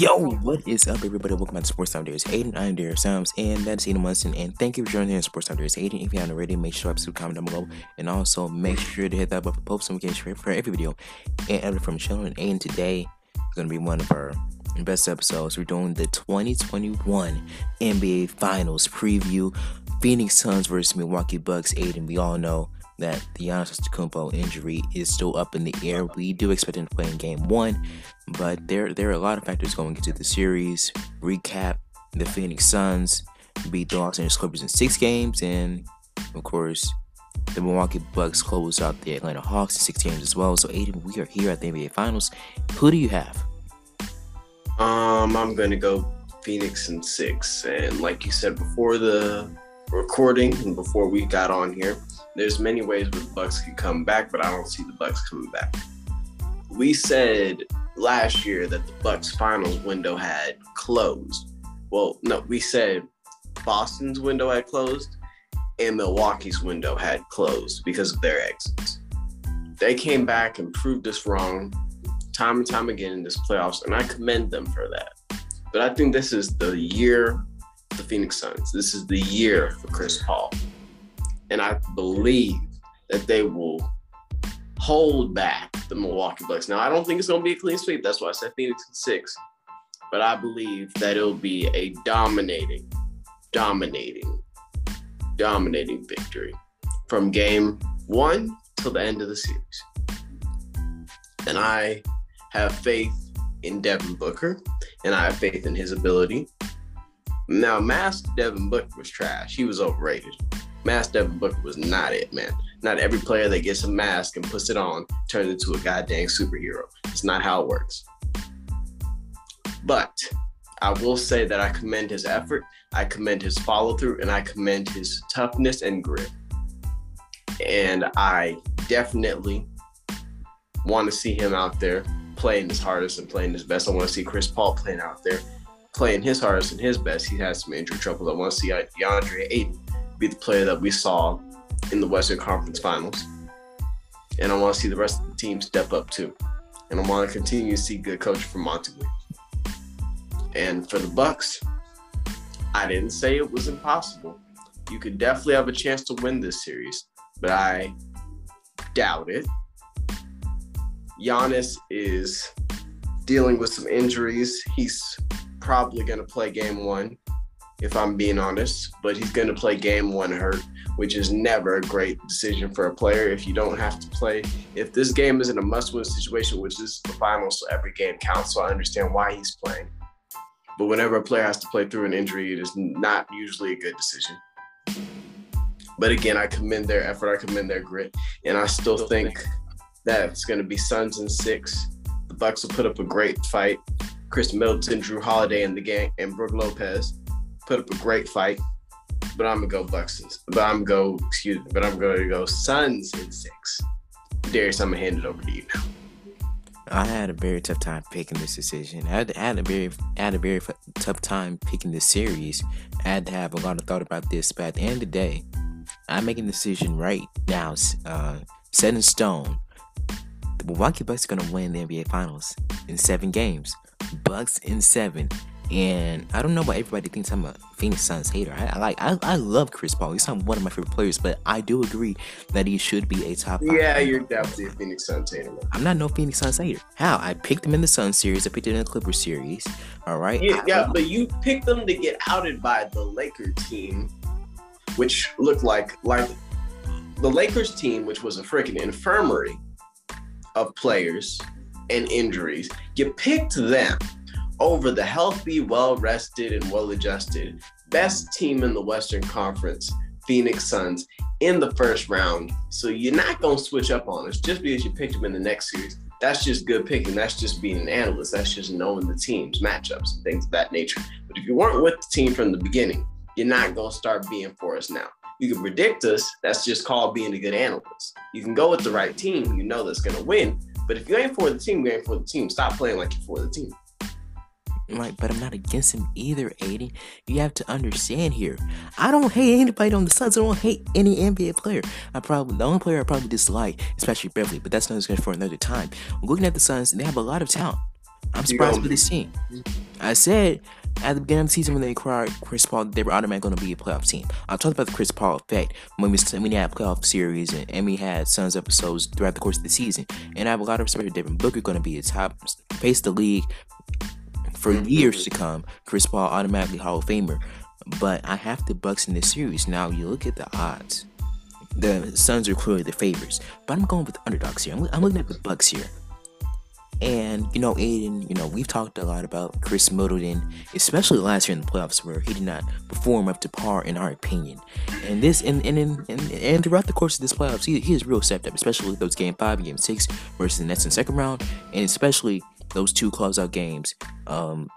Yo, what is up, everybody? Welcome back to Sports Time Days. Aiden, I'm Dare Sams, and that's Aiden Munson. And thank you for joining in Sports Time Days. Aiden, if you haven't already, make sure to comment down below. And also make sure to hit that button for post notification for every video. And every from children. And today is to be one of our best episodes. We're doing the 2021 NBA Finals preview. Phoenix Suns versus Milwaukee Bucks. Aiden, we all know that the Giannis Antetokounmpo injury is still up in the air. We do expect him to play in Game One, but there there are a lot of factors going into the series. Recap: the Phoenix Suns beat the Los Angeles Clippers in six games, and of course, the Milwaukee Bucks closed out the Atlanta Hawks in six games as well. So, Aiden, we are here at the NBA Finals. Who do you have? Um, I'm gonna go Phoenix in six, and like you said before the recording and before we got on here, there's many ways where the Bucks could come back, but I don't see the Bucks coming back. We said last year that the Bucks finals window had closed. Well, no, we said Boston's window had closed and Milwaukee's window had closed because of their exits. They came back and proved us wrong time and time again in this playoffs, and I commend them for that. But I think this is the year the Phoenix Suns. This is the year for Chris Paul and I believe that they will hold back the Milwaukee Bucks. Now, I don't think it's going to be a clean sweep. That's why I said Phoenix in six. But I believe that it'll be a dominating, dominating, dominating victory from game one till the end of the series. And I have faith in Devin Booker, and I have faith in his ability. Now, masked Devin Booker was trash. He was overrated. Mask Devin Booker was not it, man. Not every player that gets a mask and puts it on turns into a goddamn superhero. It's not how it works. But I will say that I commend his effort, I commend his follow through, and I commend his toughness and grit. And I definitely want to see him out there playing his hardest and playing his best. I want to see Chris Paul playing out there, playing his hardest and his best. He has some injury trouble. I want to see uh, DeAndre Ayton be the player that we saw in the Western Conference Finals. And I want to see the rest of the team step up too. And I want to continue to see good coaching from Montague. And for the Bucks, I didn't say it was impossible. You could definitely have a chance to win this series, but I doubt it. Giannis is dealing with some injuries. He's probably going to play game one if I'm being honest. But he's going to play game one hurt, which is never a great decision for a player if you don't have to play. If this game isn't a must win situation, which is the finals, so every game counts, so I understand why he's playing. But whenever a player has to play through an injury, it is not usually a good decision. But again, I commend their effort, I commend their grit, and I still think that it's going to be Suns and six. The Bucks will put up a great fight. Khris Middleton, Jrue Holiday, and the gang, and Brook Lopez put up a great fight, but I'm gonna go Bucks. But I'm go, excuse me, but I'm gonna go Suns in six. Darius, I'm gonna hand it over to you now. I had a very tough time picking this decision. I had, had a very, had a very tough time picking this series. I had to have a lot of thought about this, but at the end of the day, I'm making the decision right now, uh, set in stone. The Milwaukee Bucks are gonna win the NBA Finals in seven games. Bucks in seven. And I don't know why everybody thinks I'm a Phoenix Suns hater. I, I like I, I love Chris Paul. He's not one of my favorite players, but I do agree that he should be a top. Yeah, you're definitely a Phoenix Suns hater. I'm not no Phoenix Suns hater. How? I picked him in the Sun series. I picked him in the Clippers series. All right. Yeah, yeah but you picked them to get outed by the Laker team, which looked like like the Lakers team, which was a freaking infirmary of players and injuries. You picked them over the healthy, well rested, and well adjusted best team in the Western Conference, Phoenix Suns, in the first round. So you're not going to switch up on us just because you picked them in the next series. That's just good picking. That's just being an analyst. That's just knowing the teams, matchups, and things of that nature. But if you weren't with the team from the beginning, you're not going to start being for us now. You can predict us. That's just called being a good analyst. You can go with the right team. You know that's going to win. But if you ain't for the team, you ain't for the team. Stop playing like you're for the team. Like, but I'm not against him either, Aiden. You have to understand here. I don't hate anybody on the Suns. I don't hate any NBA player. I probably the only player I probably dislike, especially Beverley, but that's another discussion for another time. Looking at the Suns, they have a lot of talent. I'm surprised with this team. I said at the beginning of the season when they acquired Chris Paul, they were automatically going to be a playoff team. I talked about the Chris Paul effect when we when we had playoff series and, and we had Suns episodes throughout the course of the season. And I have a lot of respect for Devin Booker going to be a top face the league for mm-hmm. years to come. Chris Paul automatically Hall of Famer. But I have the Bucks in this series. Now you look at the odds. The Suns are clearly the favorites, but I'm going with the underdogs here. I'm, I'm looking at the Bucks here. And you know, Aiden, you know, we've talked a lot about Khris Middleton, especially last year in the playoffs, where he did not perform up to par, in our opinion. And this, and and and, and, throughout the course of this playoffs, he, he is real stepped up, especially those game five, game six versus the Nets in the second round, and especially those two closeout games um,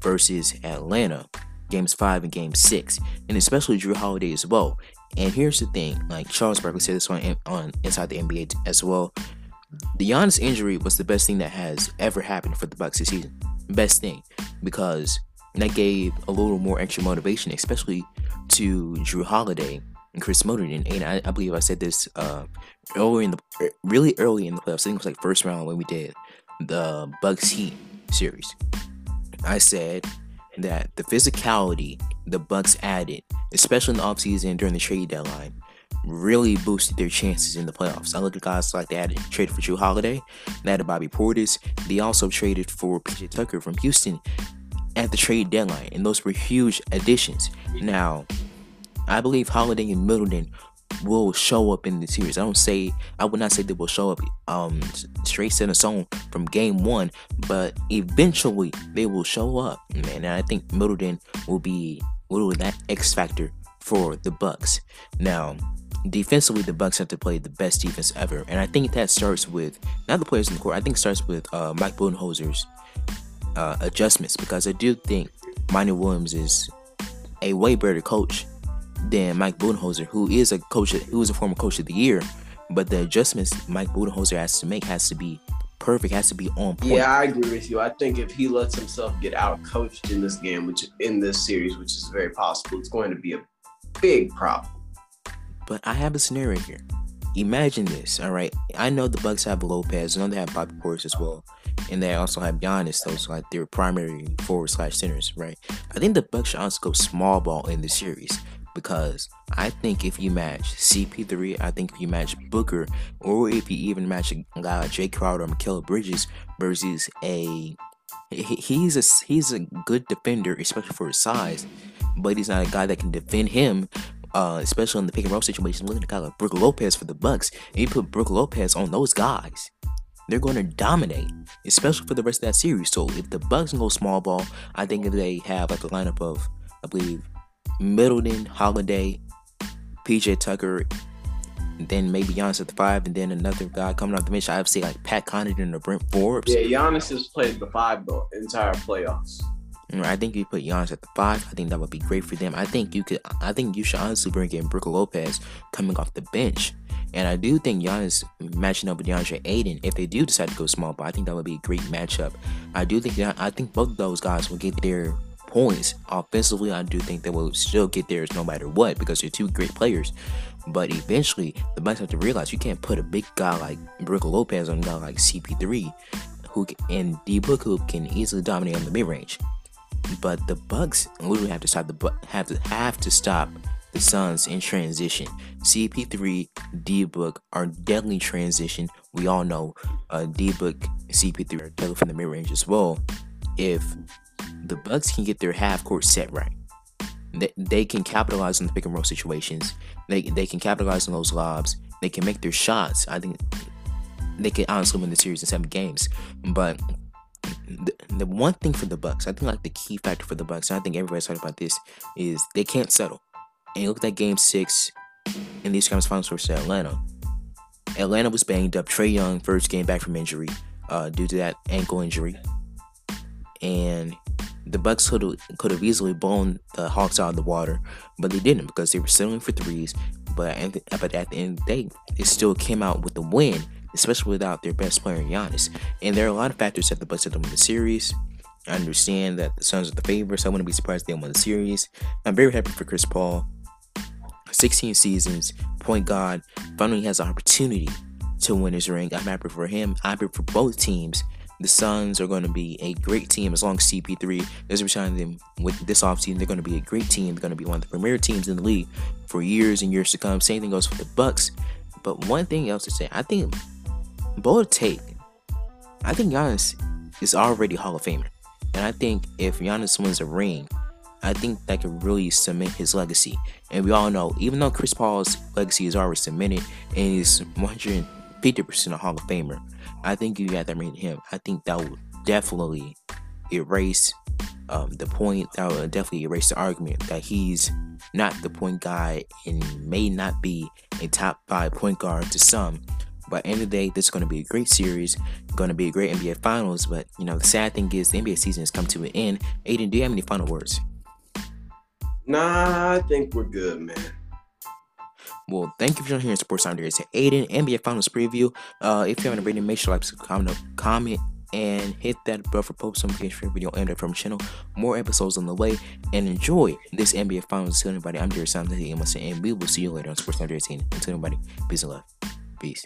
versus Atlanta, games five and game six, and especially Jrue Holiday as well. And here's the thing, like Charles Barkley said this on on Inside the NBA as well. The Giannis injury was the best thing that has ever happened for the Bucks this season. Best thing because that gave a little more extra motivation, especially to Jrue Holiday and Khris Middleton. And I, I believe I said this uh, early in the really early in the playoffs. I think it was like first round when we did the Bucks Heat series. I said that the physicality the Bucks added, especially in the offseason during the trade deadline, really boosted their chances in the playoffs. I look at guys like they had traded for Jrue Holiday, they had Bobby Portis. They also traded for PJ Tucker from Houston at the trade deadline, and those were huge additions. Now, I believe Holiday and Middleton will show up in the series. I don't say I would not say they will show up um straight set in stone from game one, but eventually they will show up, man. And I think Middleton will be literally that X factor for the Bucks. Now, defensively, the Bucks have to play the best defense ever, and I think that starts with not the players in the court. I think starts with uh, Mike Budenholzer's uh, adjustments because I do think Monty Williams is a way better coach than Mike Budenholzer, who is a coach, who is a former coach of the year. But the adjustments Mike Budenholzer has to make has to be perfect, has to be on point. Yeah, I agree with you. I think if he lets himself get out coached in this game, which in this series, which is very possible, it's going to be a big problem. But I have a scenario here. Imagine this, all right. I know the Bucks have Lopez, I know they have Bobby Portis as well, and they also have Giannis. Those like their primary forward slash centers, right? I think the Bucks should also go small ball in the series because I think if you match CP3, I think if you match Booker, or if you even match a guy like Jae Crowder or Mikal Bridges versus a he's a he's a good defender, especially for his size, but he's not a guy that can defend him. Uh, especially in the pick and roll situation, looking at a guy like Brook Lopez for the Bucks, and you put Brook Lopez on those guys, they're going to dominate, especially for the rest of that series. So if the Bucks go small ball, I think if they have like a lineup of, I believe, Middleton, Holiday, PJ Tucker, then maybe Giannis at the five, and then another guy coming off the bench. I would say like Pat Connaughton or Bryn Forbes. Yeah, Giannis has played the five the entire playoffs. I think you put Giannis at the five. I think that would be great for them. I think you could. I think you should honestly bring in Brook Lopez coming off the bench. And I do think Giannis matching up with DeAndre Ayton, if they do decide to go small, but I think that would be a great matchup. I do think that I think both of those guys will get their points offensively. I do think they will still get theirs no matter what because they're two great players. But eventually, the Bucks have to realize you can't put a big guy like Brook Lopez on a guy like CP3, who and D Book who can easily dominate on the mid range. But the Bucks literally have to stop the have to have to stop the Suns in transition. CP3, D Book are deadly transition. We all know uh, D Book, CP3 are deadly from the mid range as well. If the Bucks can get their half court set right. They, they can capitalize on the pick and roll situations. They they can capitalize on those lobs. They can make their shots. I think they can honestly win the series in seven games. But the, the one thing for the Bucks, I think like the key factor for the Bucks, and I think everybody's talking about this, is they can't settle. And look at that game six in the Eastern Conference Finals versus Atlanta. Atlanta was banged up. Trae Young first game back from injury uh, due to that ankle injury, and the Bucks could have could have easily blown the Hawks out of the water, but they didn't because they were settling for threes. But at the, but at the end of the day, it still came out with the win, especially without their best player Giannis. And there are a lot of factors that the Bucks have win the series. I understand that the Suns are the favorites. I wouldn't be surprised if they won the series. I'm very happy for Chris Paul. 16 seasons, point guard, finally has an opportunity to win his ring. I'm happy for him. I'm happy for both teams the Suns are going to be a great team as long as CP3 doesn't resign them with this offseason. They're going to be a great team. They're going to be one of the premier teams in the league for years and years to come. Same thing goes for the Bucks. But one thing else to say, I think bold take. I think Giannis is already Hall of Famer, and I think if Giannis wins a ring, I think that could really cement his legacy. And we all know, even though Chris Paul's legacy is already cemented and he's 150% a Hall of Famer, I think you got that to him. I think that would definitely erase um, the point. That would definitely erase the argument that he's not the point guy and may not be a top five point guard to some. But end of the day, this is going to be a great series, going to be a great NBA Finals. But you know, the sad thing is the NBA season has come to an end. Aiden, do you have any final words? Nah, I think we're good, man. Well, thank you for joining here in Sports Sound It's Aiden NBA Finals preview. Uh, if you haven't already, make sure to like, comment, comment, and hit that bell for post notification for video and from channel. More episodes on the way, and enjoy this NBA Finals. Tell anybody, I'm Jared Sam, and we will see you later on Sports Sound Until everybody, peace and love. Peace.